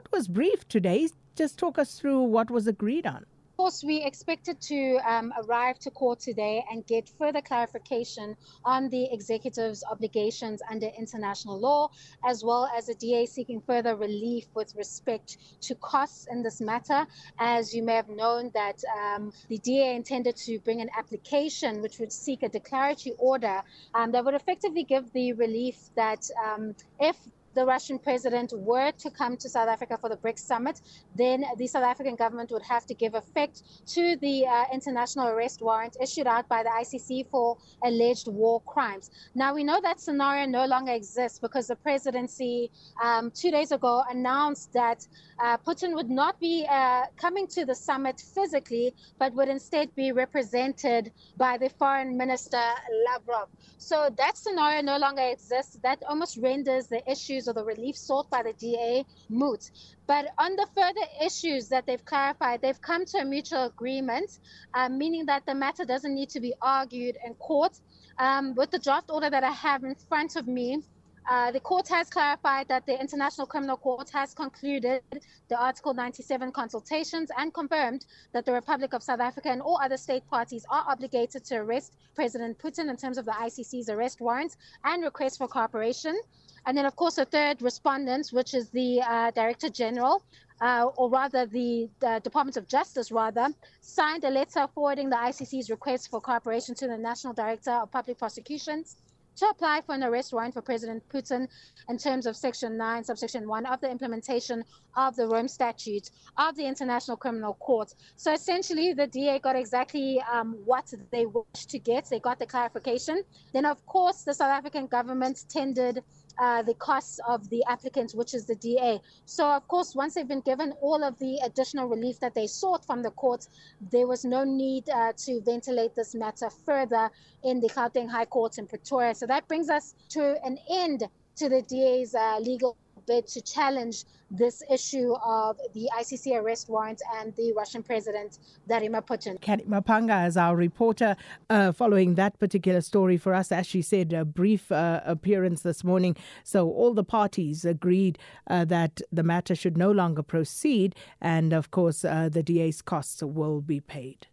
court was briefed today. Just talk us through what was agreed on Of course, we expected to um, arrive to court today and get further clarification on the executive's obligations under international law, as well as the DA seeking further relief with respect to costs in this matter. As you may have known, that um, the DA intended to bring an application which would seek a declaratory order um, that would effectively give the relief that um, if the Russian president were to come to South Africa for the BRICS summit, then the South African government would have to give effect to the uh, international arrest warrant issued out by the ICC for alleged war crimes. Now, we know that scenario no longer exists because the presidency um, two days ago announced that uh, Putin would not be uh, coming to the summit physically, but would instead be represented by the foreign minister Lavrov. So that scenario no longer exists. That almost renders the issue issues or the relief sought by the DA moot. But on the further issues that they've clarified, they've come to a mutual agreement, um, meaning that the matter doesn't need to be argued in court. Um, with the draft order that I have in front of me, uh, the court has clarified that the International Criminal Court has concluded the Article 97 consultations and confirmed that the Republic of South Africa and all other state parties are obligated to arrest President Putin in terms of the ICC's arrest warrants and request for cooperation. And then, of course, the third respondent, which is the uh, Director General, uh, or rather the, the, Department of Justice, rather, signed a letter forwarding the ICC's request for cooperation to the National Director of Public Prosecutions to apply for an arrest warrant for President Putin in terms of Section 9, subsection 1 of the implementation of the Rome Statute of the International Criminal Court. So essentially, the DA got exactly um, what they wished to get. They got the clarification. Then, of course, the South African government tendered uh, the costs of the applicants, which is the DA. So, of course, once they've been given all of the additional relief that they sought from the courts, there was no need uh, to ventilate this matter further in the Gauteng High Court in Pretoria. So that brings us to an end to the DA's uh, legal bid to challenge this issue of the ICC arrest warrant and the Russian president, Vladimir Putin. Canny Maphanga is our reporter uh, following that particular story for us. As she said, a brief uh, appearance this morning. So all the parties agreed uh, that the matter should no longer proceed. And of course, uh, the DA's costs will be paid.